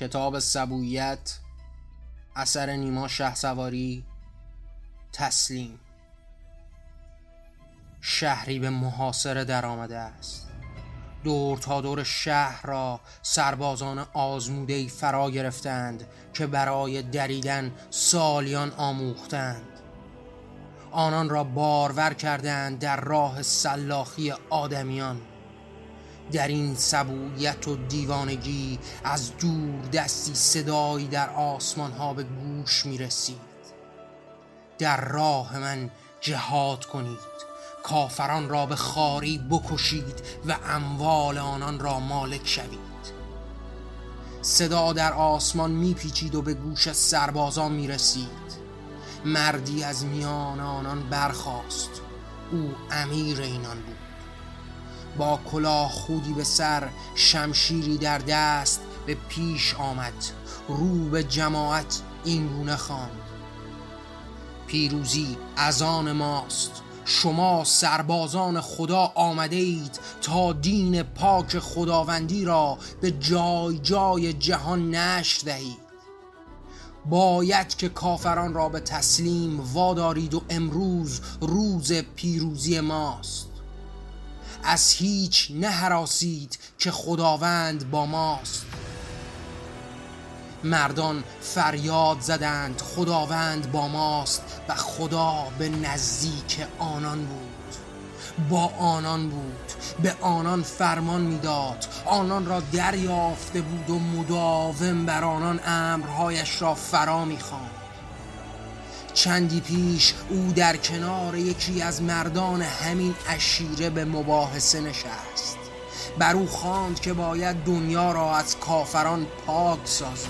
کتاب سبویت اثر نیما شه سواری تسلیم. شهری به محاصره در آمده است. دور تا دور شهر را سربازان آزموده فرا گرفتند که برای دریدن سالیان آموختند. آنان را بارور کردند در راه سلاخی آدمیان. در این سبویت و دیوانگی از دور دستی صدایی در آسمان ها به گوش می رسید در راه من جهاد کنید. کافران را به خاری بکشید و اموال آنان را مالک شوید. صدا در آسمان میپیچید و به گوش سربازان می‌رسید. مردی از میان آنان برخاست. او امیر اینان بود. با کلاه خودی به سر شمشیری در دست به پیش آمد. رو به جماعت این گونه خواند پیروزی از آن ماست. شما سربازان خدا آمده اید تا دین پاک خداوندی را به جای جای جهان نشر دهید. باید که کافران را به تسلیم وادارید و امروز روز پیروزی ماست. از هیچ نهراسید که خداوند با ماست. مردان فریاد زدند خداوند با ماست و خدا به نزدیک آنان بود. با آنان بود به آنان فرمان می‌داد. آنان را دریافته بود و مداوم بر آنان امرهایش را فرا می‌خواند. چندی پیش او در کنار یکی از مردان همین اشیره به مباحثه نشست. بر او خواند که باید دنیا را از کافران پاک سازی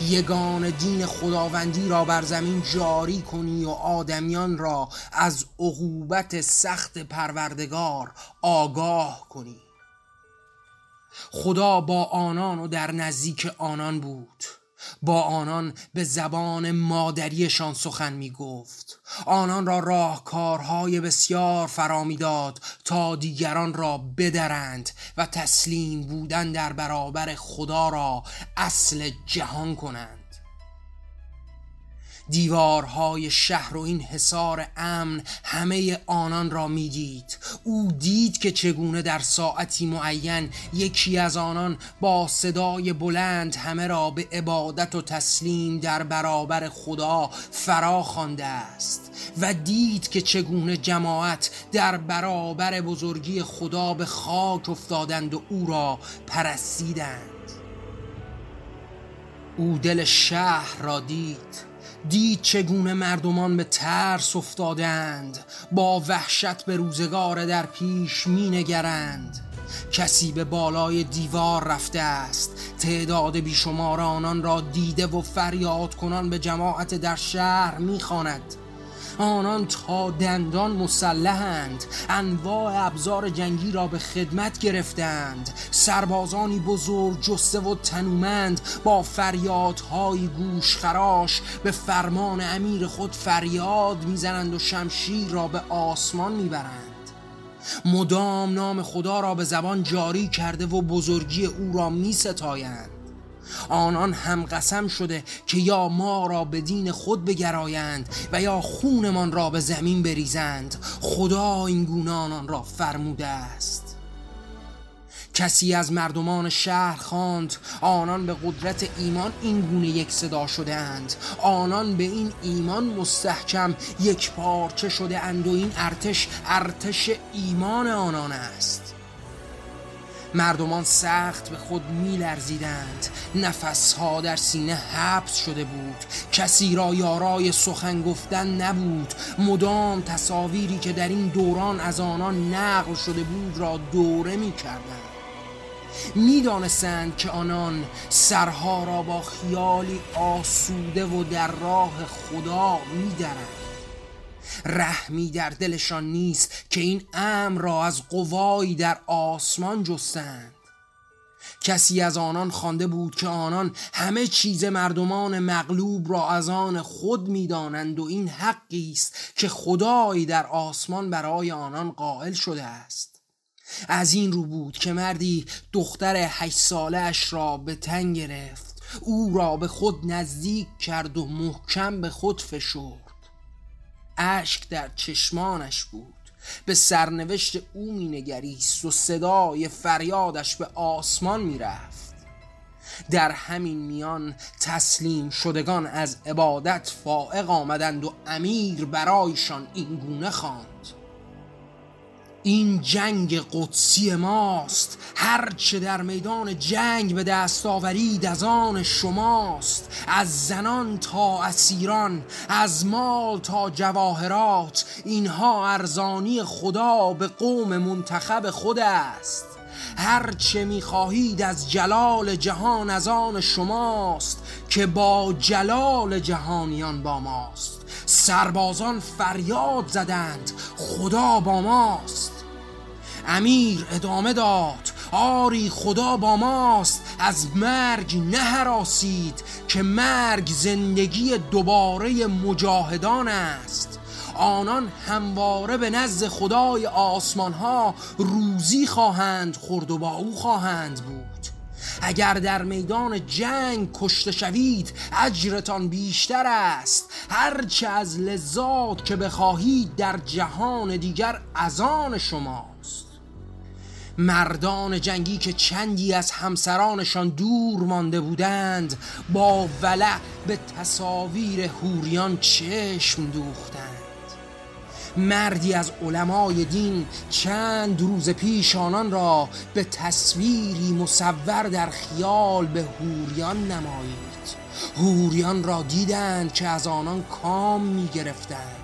یگان دین خداوندی را بر زمین جاری کنی و آدمیان را از عقوبت سخت پروردگار آگاه کنی. خدا با آنان و در نزدیک آنان بود. با آنان به زبان مادریشان سخن می گفت آنان را راهکارهای بسیار فرا داد تا دیگران را بدرند و تسلیم بودن در برابر خدا را اصل جهان کنند. دیوارهای شهر و این حصار امن همه آنان را می‌دید. او دید که چگونه در ساعتی معین یکی از آنان با صدای بلند همه را به عبادت و تسلیم در برابر خدا فرا خوانده است و دید که چگونه جماعت در برابر بزرگی خدا به خاک افتادند و او را پرستیدند. او دل شهر را دید. دید چگونه مردمان به ترس افتادند با وحشت به روزگار در پیش می نگرند کسی به بالای دیوار رفته است تعداد بیشمار آنان را دیده و فریاد کنان به جماعت در شهر می‌خواند. آنان تا دندان مسلحند. انواع ابزار جنگی را به خدمت گرفتند. سربازانی بزرگ جسته و تنومند با فریادهای گوش خراش به فرمان امیر خود فریاد می‌زنند و شمشیر را به آسمان می‌برند. مدام نام خدا را به زبان جاری کرده و بزرگی او را می ستایند آنان هم قسم شده که یا ما را به دین خود بگرایند و یا خونمان را به زمین بریزند. خدا این گونه آنان را فرموده است. کسی از مردمان شهر خواند آنان به قدرت ایمان این گونه یک صدا شده اند آنان به این ایمان مستحکم یک پارچه شده اند و این ارتش ارتش ایمان آنان است. مردمان سخت به خود میلرزیدند. نفسها در سینه حبس شده بود. کسی را یارای سخن گفتن نبود. مدام تصاویری که در این دوران از آنان نقل شده بود را دوره می کردند می‌دانستند که آنان سرها را با خیالی آسوده و در راه خدا میدرند. رحمی در دلشان نیست که این امر را از قوایی در آسمان جستند. کسی از آنان خوانده بود که آنان همه چیز مردمان مغلوب را از آن خود می‌دانند و این حقی است که خدایی در آسمان برای آنان قائل شده است. از این رو بود که مردی دختر هشت ساله اش را به تن گرفت. او را به خود نزدیک کرد و محکم به خود فشرد. اشک در چشمانش بود. به سرنوشت او مینگریست و صدای فریادش به آسمان می‌رفت. در همین میان تسلیم شدگان از عبادت فائق آمدند و امیر برایشان این گونه خواند. این جنگ قدسی ماست. هرچه در میدان جنگ به دست آورید از آن شماست. از زنان تا اسیران از مال تا جواهرات اینها ارزانی خدا به قوم منتخب خود است. هرچه می‌خواهید از جلال جهان از آن شماست که با جلال جهانیان با ماست. سربازان فریاد زدند خدا با ماست. امیر ادامه داد آری خدا با ماست از مرگ نه حراسید که مرگ زندگی دوباره مجاهدان است. آنان همواره به نزد خدای آسمان ها روزی خواهند خورد و با او خواهند بود. اگر در میدان جنگ کشته شوید اجرتان بیشتر است. هرچه از لذات که بخواهید در جهان دیگر از آن شماست. مردان جنگی که چندی از همسرانشان دور مانده بودند با ولع به تصاویر هوریان چشم دوختند. مردی از علمای دین چند روز پیش آنان را به تصویری مصور در خیال به هوریان نمایید. هوریان را دیدند که از آنان کام می گرفتند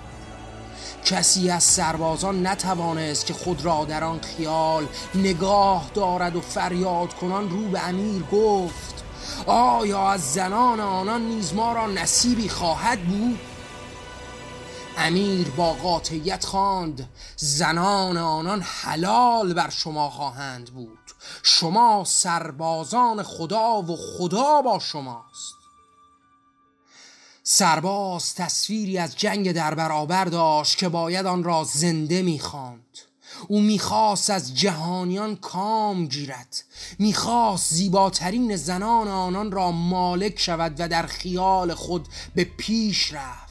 کسی از سربازان نتوانست که خود را در آن خیال نگاه دارد و فریاد کنان رو به امیر گفت آیا از زنان آنان نیز ما را نصیبی خواهد بود؟ امیر با قاطعیت خواند زنان آنان حلال بر شما خواهند بود. شما سربازان خدا و خدا با شماست. سرباز تصویری از جنگ در برابر داشت که باید آن را زنده می‌خواند. او می‌خواست از جهانیان کام گیرد. می‌خواست زیباترین زنان آنان را مالک شود و در خیال خود به پیش رفت.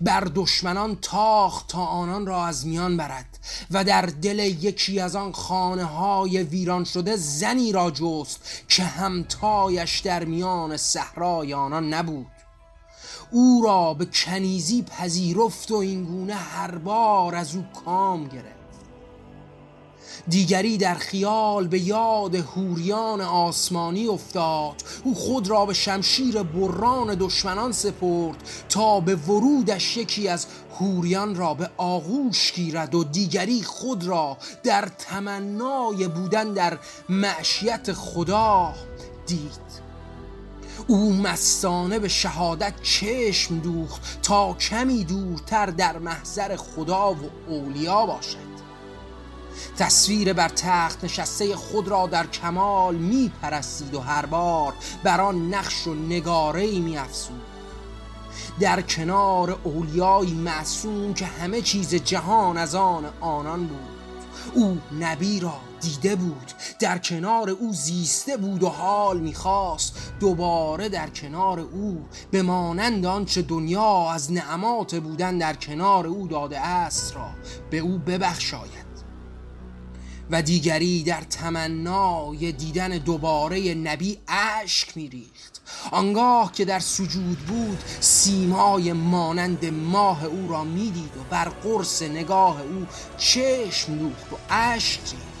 بر دشمنان تاخت تا آنان را از میان برد و در دل یکی از آن خانه های ویران شده زنی را جست که همتایش در میان صحرای آنان نبود. او را به کنیزی پذیرفت و اینگونه هر بار از او کام گرفت. دیگری در خیال به یاد هوریان آسمانی افتاد. او خود را به شمشیر بران دشمنان سپرد تا به ورودش یکی از هوریان را به آغوش گیرد و دیگری خود را در تمنای بودن در معشیت خدا دید. او مستانه به شهادت چشم دوخت تا کمی دورتر در محضر خدا و اولیا باشد. تصویر بر تخت نشسته خود را در کمال می پرستید و هر بار بر آن نقش و نگاره می افسود در کنار اولیای معصوم که همه چیز جهان از آن آنان بود. او نبی را دیده بود در کنار او زیسته بود و حال می‌خواست. دوباره در کنار او به مانند آنچه دنیا از نعمات بودن در کنار او داده است را به او ببخشاید. و دیگری در تمنای دیدن دوباره نبی اشک میریخت. آنگاه که در سجود بود سیمای مانند ماه او را می‌دید و بر قرص نگاه او چشم دوخت و اشک ریخت.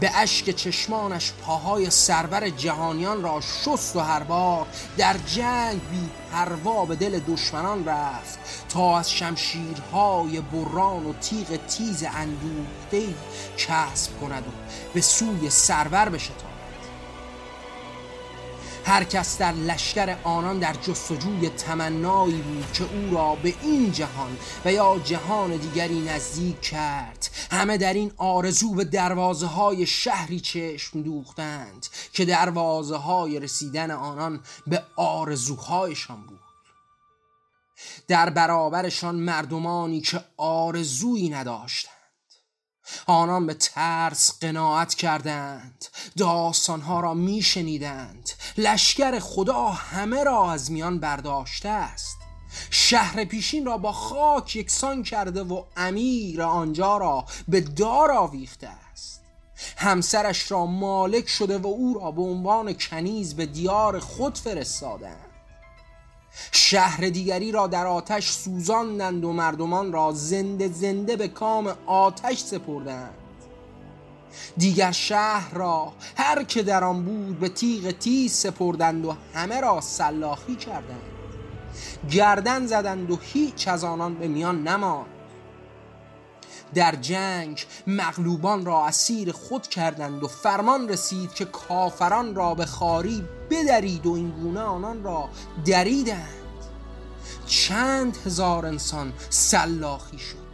به اشک چشمانش پاهای سرور جهانیان را شست و هر بار در جنگ بی پروا به دل دشمنان رفت تا از شمشیرهای بران و تیغ تیز اندوخته کسب کند و به سوی سرور بشتاب هر کس در لشکر آنان در جستجوی تمنایی بود که او را به این جهان و یا جهان دیگری نزدیک کرد. همه در این آرزو به دروازه های شهری چشم دوختند که دروازه های رسیدن آنان به آرزوهایشان بود. در برابرشان مردمانی که آرزویی نداشتند. آنان به ترس قناعت کردند. داستانها را میشنیدند. لشکر خدا همه را از میان برداشته است. شهر پیشین را با خاک یکسان کرده و امیر آنجا را به دار آویخته است. همسرش را مالک شده و او را به عنوان کنیز به دیار خود فرستادند شهر دیگری را در آتش سوزاندند و مردمان را زنده زنده به کام آتش سپردند. دیگر شهر را هر که در آن بود به تیغ تیز سپردند و همه را سلاخی کردند. گردن زدند و هیچ از آنان به میان نماند. در جنگ مغلوبان را اسیر خود کردند و فرمان رسید که کافران را به خاری بدرید و این گونه آنان را دریدند. چند هزار انسان سلاخی شد.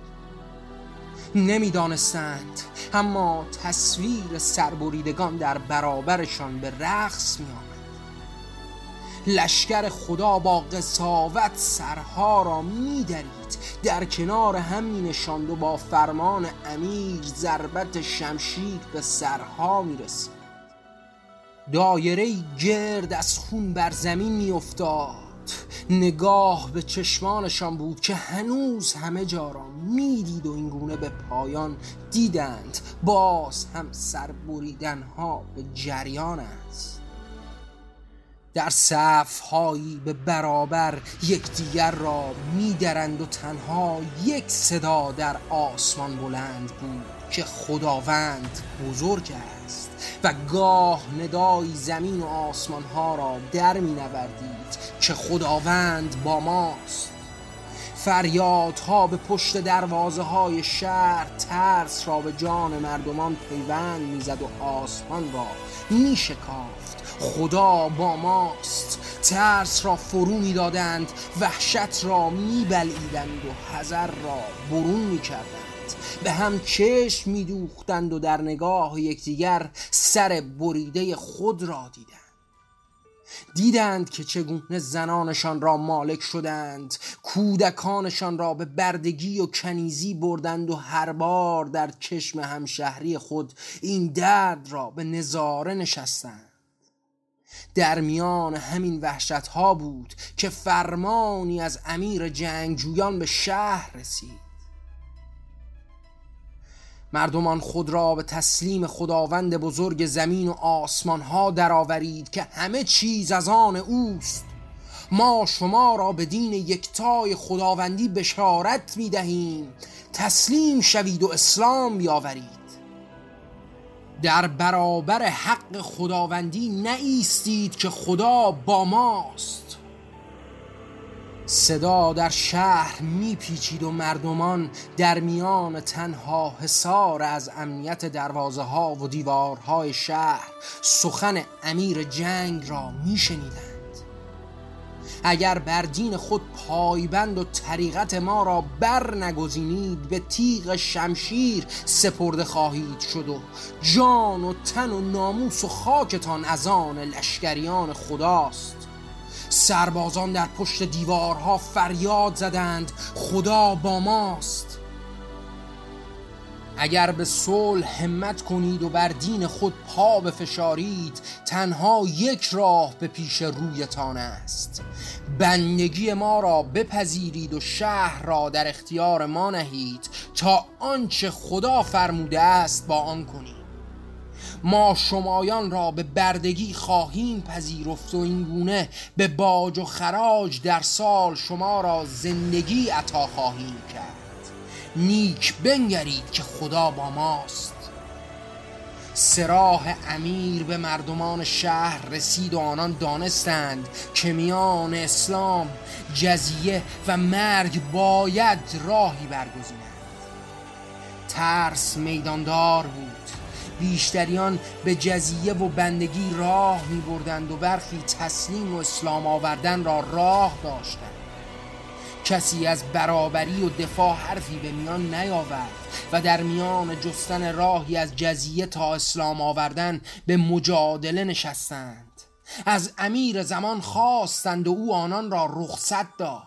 نمی‌دانستند اما تصویر سربریدگان در برابرشان به رقص می آمد لشکر خدا با قصاوت سرها را میدرید. در کنار هم نشاند و با فرمان امیر ضربت شمشیر به سرها می رسید دایره گرد از خون بر زمین می افتاد نگاه به چشمانشان بود که هنوز همه جا را می‌دید و این گونه به پایان دیدند. باز هم سر بریدن ها به جریان است. در صف هایی به برابر یکدیگر را میدرند و تنها یک صدا در آسمان بلند بود که خداوند بزرگ است و گاه ندای زمین و آسمان ها را در می نوردید که خداوند با ماست. فریادها به پشت دروازه های شهر ترس را به جان مردمان پیوند می‌زد و آسمان را می شکافت خدا با ماست. ترس را فرو می‌دادند وحشت را میبلعیدند و حذر را برون می‌کردند. به هم چشم میدوختند و در نگاه یکدیگر سر بریده خود را دیدند. دیدند که چگونه زنانشان را مالک شدند کودکانشان را به بردگی و کنیزی بردند و هر بار در چشم همشهری خود این درد را به نظاره نشستند. در میان همین وحشت ها بود که فرمانی از امیر جنگجویان به شهر رسید. مردمان خود را به تسلیم خداوند بزرگ زمین و آسمان ها درآورید که همه چیز از آن اوست. ما شما را به دین یکتای خداوندی بشارت می دهیم تسلیم شوید و اسلام بیاورید. در برابر حق خداوندی نایستید که خدا با ماست. صدا در شهر میپیچید و مردمان در میان تنها حصار از امنیت دروازه ها و دیوارهای شهر سخن امیر جنگ را میشنیدند. اگر بر دین خود پایبند و طریقت ما را بر نگزینید به تیغ شمشیر سپرده خواهید شد و جان و تن و ناموس و خاکتان از آن لشکریان خداست. سربازان در پشت دیوارها فریاد زدند خدا با ماست. اگر به صلح همت کنید و بر دین خود پا بفشارید تنها یک راه به پیش رویتان است. بندگی ما را بپذیرید و شهر را در اختیار ما نهید تا آنچه خدا فرموده است با آن کنید ما شمایان را به بردگی خواهیم پذیرفت و این گونه به باج و خراج در سال شما را زندگی عطا خواهیم کرد. نیک بنگرید که خدا با ماست. سراح امیر به مردمان شهر رسید و آنان دانستند که میان اسلام جزیه و مرگ باید راهی برگزینند. ترس میداندار بود. بیشتریان به جزیه و بندگی راه می بردند و برخی تسلیم و اسلام آوردن را راه داشتند. کسی از برابری و دفاع حرفی به میان نیاورد و در میان جستن راهی از جزیه تا اسلام آوردن به مجادله نشستند. از امیر زمان خواستند و او آنان را رخصت داد.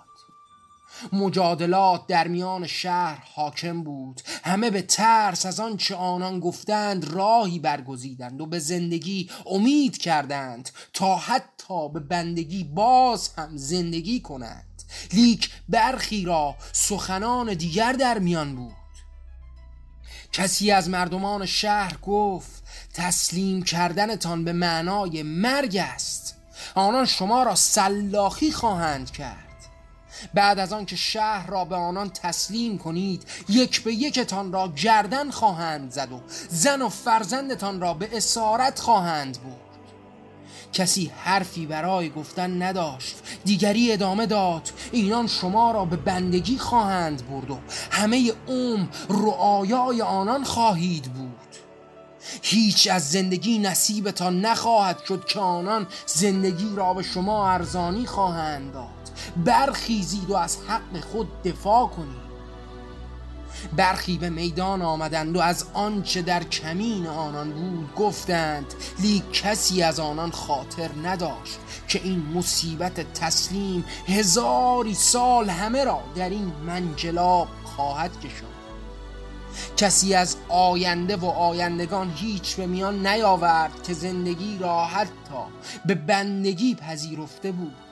مجادلات در میان شهر حاکم بود. همه به ترس از آنچه آنان گفتند راهی برگزیدند و به زندگی امید کردند تا حتی به بندگی باز هم زندگی کنند. لیک برخی را سخنان دیگر در میان بود. کسی از مردمان شهر گفت تسلیم کردنتان به معنای مرگ است. آنان شما را سلاخی خواهند کرد. بعد از آنکه شهر را به آنان تسلیم کنید یک به یکتان را گردن خواهند زد و زن و فرزندتان را به اسارت خواهند بود کسی حرفی برای گفتن نداشت. دیگری ادامه داد اینان شما را به بندگی خواهند برد و همه عمر رعایای آنان خواهید بود. هیچ از زندگی نصیبتان نخواهد شد که آنان زندگی را به شما ارزانی خواهند داد. برخیزید و از حق خود دفاع کنید. برخی به میدان آمدند و از آنچه در کمین آنان بود گفتند لی کسی از آنان خاطر نداشت که این مصیبت تسلیم هزاری سال همه را در این منجلاب خواهد کشاند. کسی از آینده و آیندگان هیچ به میان نیاورد که زندگی را حتی به بندگی پذیرفته بود.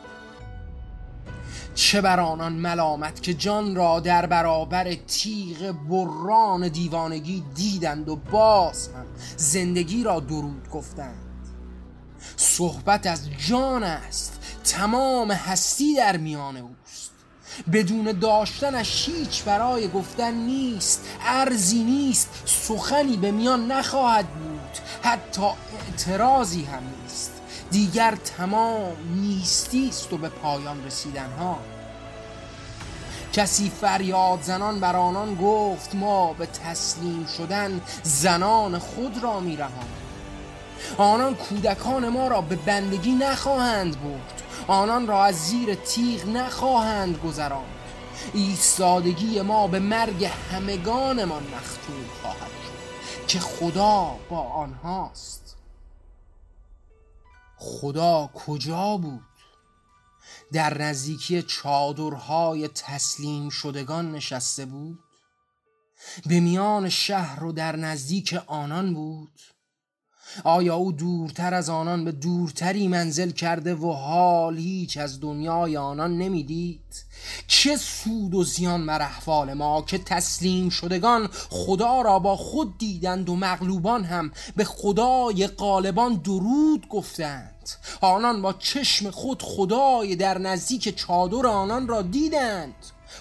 چه بر آنان ملامت که جان را در برابر تیغ بران دیوانگی دیدند و باز هم زندگی را درود گفتند. صحبت از جان است تمام هستی در میان اوست. بدون داشتنش هیچ برای گفتن نیست ارزی نیست سخنی به میان نخواهد بود حتی اعتراضی هم نیست. دیگر تمام نیستی است و به پایان رسیدن ها. کسی فریاد زنان بر آنان گفت ما به تسلیم شدن زنان خود را می آنان کودکان ما را به بندگی نخواهند برد. آنان را از زیر تیغ نخواهند گذراند. ایستادگی ما به مرگ همگانمان مختوم خواهد شد که خدا با آنهاست. خدا کجا بود؟ در نزدیکی چادرهای تسلیم شدگان نشسته بود؟ به میان شهر و در نزدیک آنان بود؟ آیا او دورتر از آنان به دورتری منزل کرده و حال هیچ از دنیای آنان نمی‌دید؟ چه سود و زیان بر احوال ما که تسلیم شدگان خدا را با خود دیدند و مغلوبان هم به خدای غالبان درود گفتند؟ آنان با چشم خود خدای در نزدیک چادر آنان را دیدند.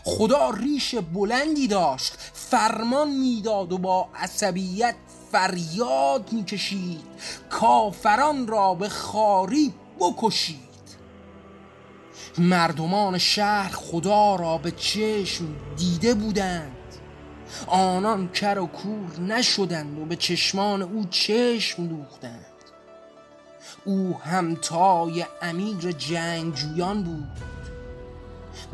خدا ریش بلندی داشت فرمان می‌داد و با عصبیت فریاد می‌کشید. کافران را به خاری بکشید. مردمان شهر خدا را به چشم دیده بودند. آنان کر و کور نشدند و به چشمان او چشم دوختند. او همتای امیر جنگجویان بود.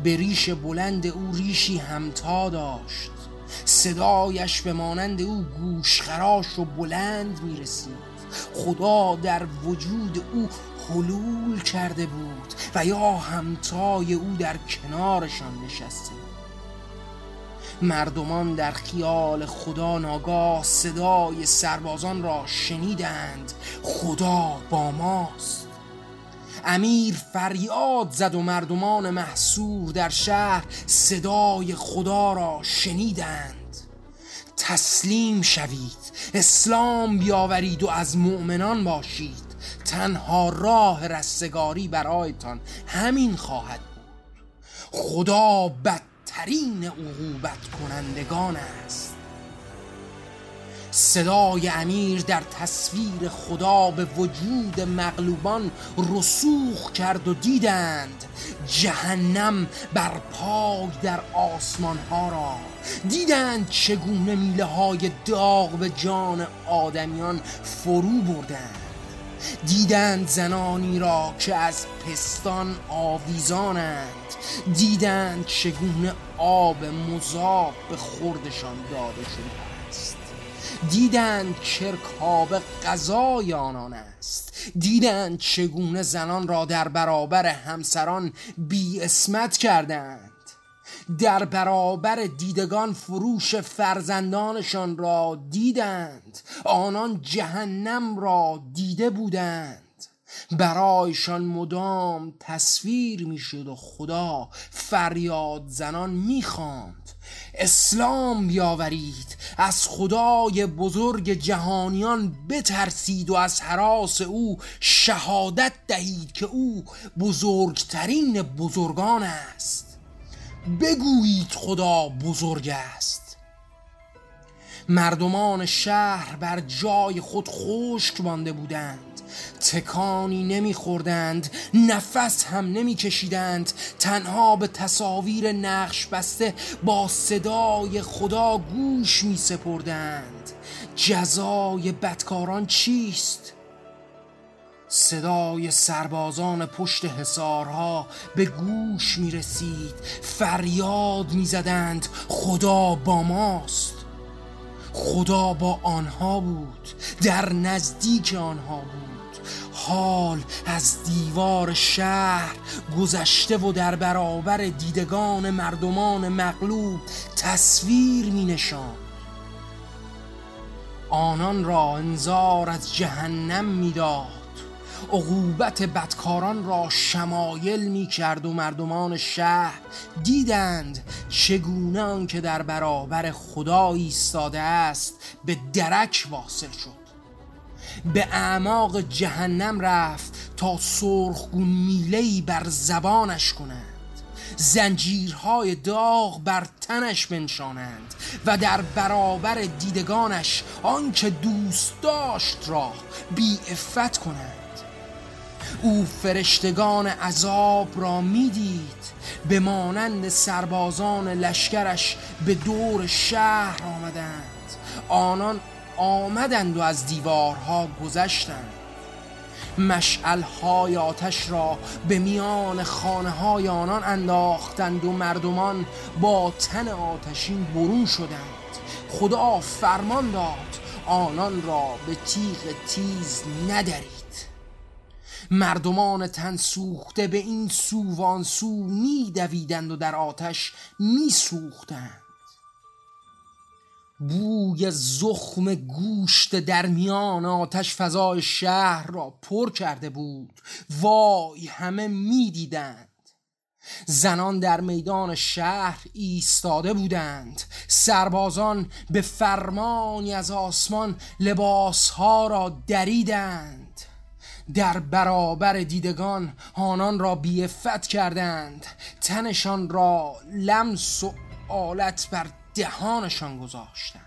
به ریش بلند او ریشی همتا داشت. صدایش به مانند او گوشخراش و بلند می رسید خدا در وجود او حلول کرده بود و یا همتای او در کنارشان نشسته مردمان در خیال خدا ناگاه صدای سربازان را شنیدند. خدا با ماست. امیر فریاد زد و مردمان محصور در شهر صدای خدا را شنیدند. تسلیم شوید اسلام بیاورید و از مؤمنان باشید. تنها راه رستگاری برایتان همین خواهد بود. خدا بدترین عقوبت کنندگان است. صدای امیر در تصویر خدا به وجود مغلوبان رسوخ کرد و دیدند جهنم بر پای در آسمان ها را. دیدند چگونه میله های داغ به جان آدمیان فرو بردند. دیدند زنانی را که از پستان آویزانند. دیدند چگونه آب مذاب به خوردشان داده شده. دیدند کرکاب غذای آنان است. دیدند چگونه زنان را در برابر همسران بی اسمت کردند. در برابر دیدگان فروش فرزندانشان را دیدند. آنان جهنم را دیده بودند. برایشان مدام تصویر می‌شد و خدا فریاد زنان می‌خواند. اسلام بیاورید. از خدای بزرگ جهانیان بترسید و از حراس او شهادت دهید که او بزرگترین بزرگان است. بگویید خدا بزرگ است. مردمان شهر بر جای خود خشک مانده بودند. تکانی نمیخوردند نفس هم نمیکشیدند تنها به تصاویر نقش بسته با صدای خدا گوش می سپردند جزای بدکاران چیست؟ صدای سربازان پشت حسارها به گوش می رسید فریاد می زدند خدا با ماست. خدا با آنها بود در نزدیک آنها بود. حال از دیوار شهر گذشته و در برابر دیدگان مردمان مغلوب تصویر می نشان آنان را انذار از جهنم می‌داد عقوبت بدکاران را شمایل می کرد و مردمان شهر دیدند چگونه که در برابر خدا ایستاده است به درک واصل شد. به اعماق جهنم رفت تا سرخگون میلهی بر زبانش کنند زنجیرهای داغ بر تنش بنشانند و در برابر دیدگانش آنچه دوست داشت را بی افت کنند او فرشتگان عذاب را می‌دید به مانند سربازان لشکرش به دور شهر آمدند. آنان آمدند و از دیوارها گذشتند. مشعل آتش را به میان خانه های آنان انداختند و مردمان با تن آتشین برون شدند. خدا فرمان داد آنان را به تیغ تیز ندارید مردمان تن سوخته به این سو وان سو می دویدند و در آتش می سوختند بوی زخم گوشت در میان آتش فضای شهر را پر کرده بود. وای همه می‌دیدند. زنان در میدان شهر ایستاده بودند. سربازان به فرمانی از آسمان لباسها را دریدند. در برابر دیدگان آنان را بیفت کردند. تنشان را لمس و آلت بر دهانشان گذاشتند.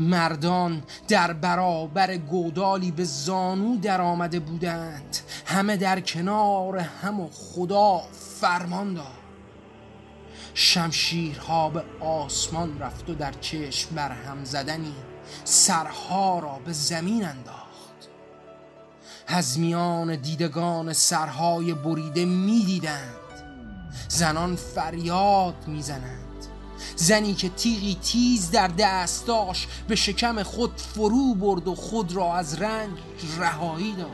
مردان در برابر گودالی به زانو در آمده بودند. همه در کنار هم و خدا فرمان داد. شمشیرها به آسمان رفت و در چشم بر هم زدنی سرها را به زمین انداخت. از میان دیدگان سرهای بریده می‌دیدند. زنان فریاد می‌زنند. زنی که تیغی تیز در دست داشت به شکم خود فرو برد و خود را از رنج رهایی داد.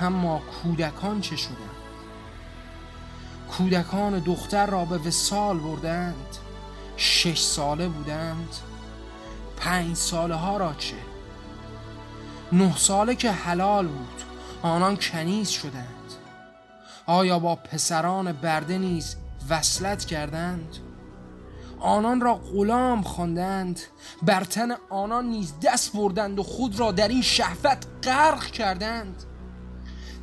اما کودکان چه شدند؟ کودکان دختر را به وسال بردند. شش ساله بودند. پنج ساله ها را چه؟ نه ساله که حلال بود. آنان کنیز شدند. آیا با پسران برده نیز وصلت کردند؟ آنان را غلام خواندند. بر تن آنان نیز دست بردند و خود را در این شهوت غرق کردند.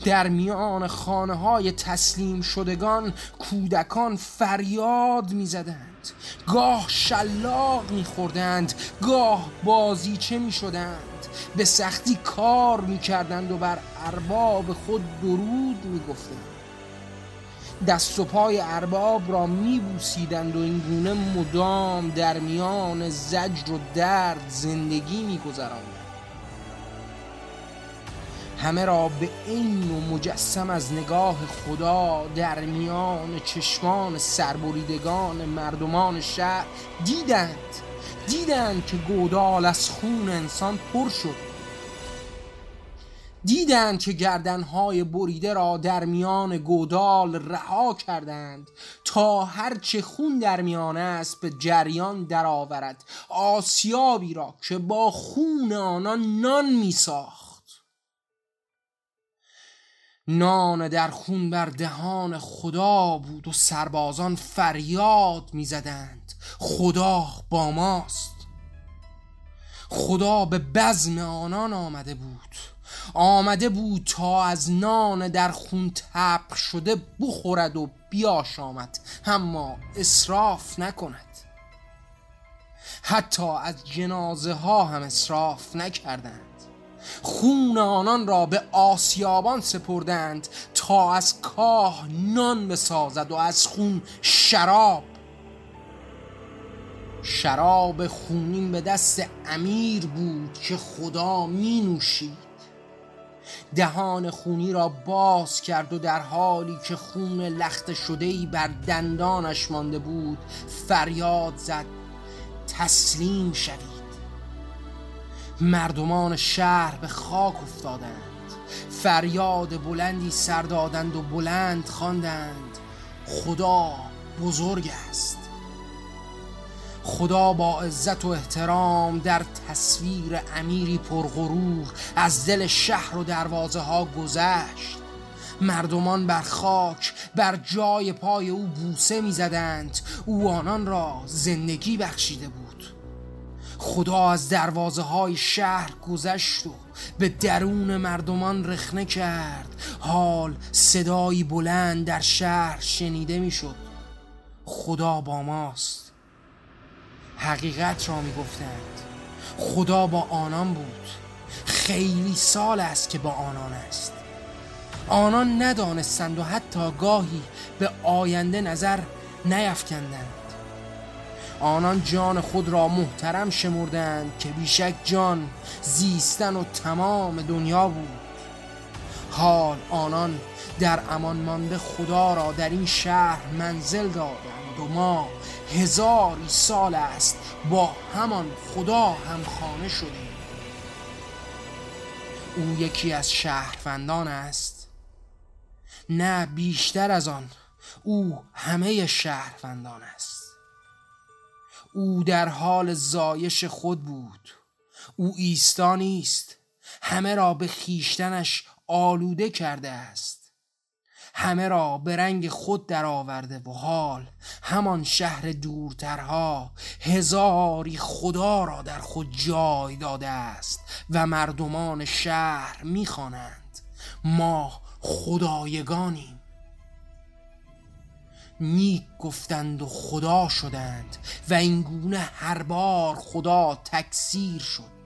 در میان خانه های تسلیم شدگان کودکان فریاد می‌زدند. گاه شلاق میخوردند. گاه بازیچه می‌شدند. به سختی کار می‌کردند و بر ارباب خود درود می‌گفتند. دست و پای ارباب را میبوسیدند و این گونه مدام در میان زجر و درد زندگی میگذراندند همه را به این و مجسم از نگاه خدا در میان چشمان سربریدگان مردمان شهر دیدند. دیدند که گودال از خون انسان پر شد. دیدند که گردنهای بریده را در میان گودال رها کردند تا هرچه خون در میان است به جریان درآورد آسیابی را که با خون آنان نان میساخت. نان در خون بر دهان خدا بود و سربازان فریاد می‌زدند خدا با ماست. خدا به بزم آنان آمده بود. آمده بود تا از نان در خون تبخ شده بخورد و بیاشامد اما اصراف نکند. حتی از جنازه ها هم اصراف نکردند. خون آنان را به آسیابان سپردند تا از کاه نان بسازد و از خون شراب. شراب خونین به دست امیر بود که خدا می نوشید دهان خونی را باز کرد و در حالی که خون لخت شده بر دندانش مانده بود فریاد زد. تسلیم شوید. مردمان شهر به خاک افتادند. فریاد بلندی سر دادند و بلند خواندند. خدا بزرگ است. خدا با عزت و احترام در تصویر امیری پرغرور از دل شهر و دروازه ها گذشت. مردمان بر خاک بر جای پای او بوسه می‌زدند او آنان را زندگی بخشیده بود. خدا از دروازه های شهر گذشت و به درون مردمان رخنه کرد. حال صدایی بلند در شهر شنیده می‌شد خدا با ماست. حقیقت را می گفتند خدا با آنان بود. خیلی سال است که با آنان است. آنان ندانستند و حتی گاهی به آینده نظر نیفکندند آنان جان خود را محترم شمردند که بیشک جان زیستن و تمام دنیا بود. حال آنان در امان مانده خدا را در این شهر منزل دادند و ما هزاری سال است با همان خدا هم خانه شدیم. او یکی از شهروندان است. نه بیشتر از آن او همه شهروندان است. او در حال زایش خود بود. او ایستا نیست همه را به خیشتنش آلوده کرده است. همه را به رنگ خود درآورده و حال همان شهر دورترها هزاری خدا را در خود جای داده است و مردمان شهر می‌خوانند. ما خدایگانیم. نیک گفتند و خدا شدند و اینگونه هر بار خدا تکثیر شد.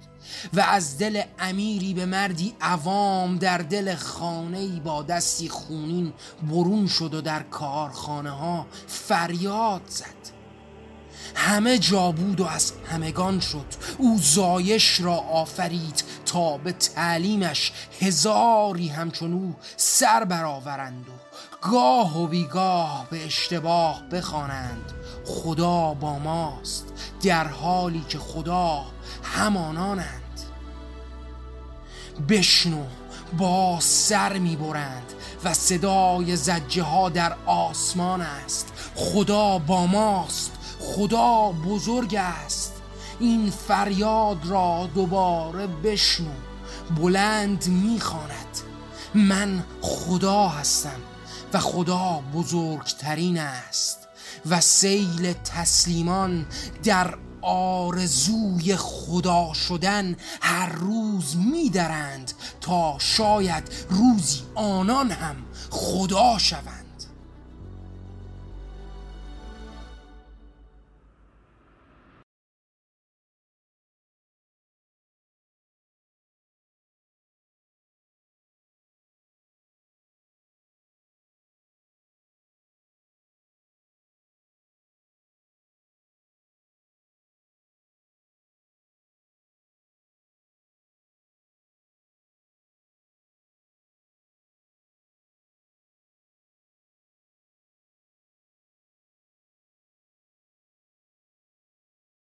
و از دل امیری به مردی عوام در دل خانه با دستی خونین برون شد و در کارخانه ها فریاد زد. همه جا بود و از همگان شد. او زایش را آفرید تا به تعلیمش هزاری همچون او سر برآورند و گاه و بیگاه به اشتباه بخوانند. خدا با ماست در حالی که خدا همانانند. بشنو با سر می‌برند و صدای زجه ها در آسمان است. خدا با ماست خدا بزرگ است. این فریاد را دوباره بشنو بلند می‌خواند. من خدا هستم و خدا بزرگترین است و سیل تسلیمان در آرزوی خدا شدن هر روز میدرند تا شاید روزی آنان هم خدا شوند.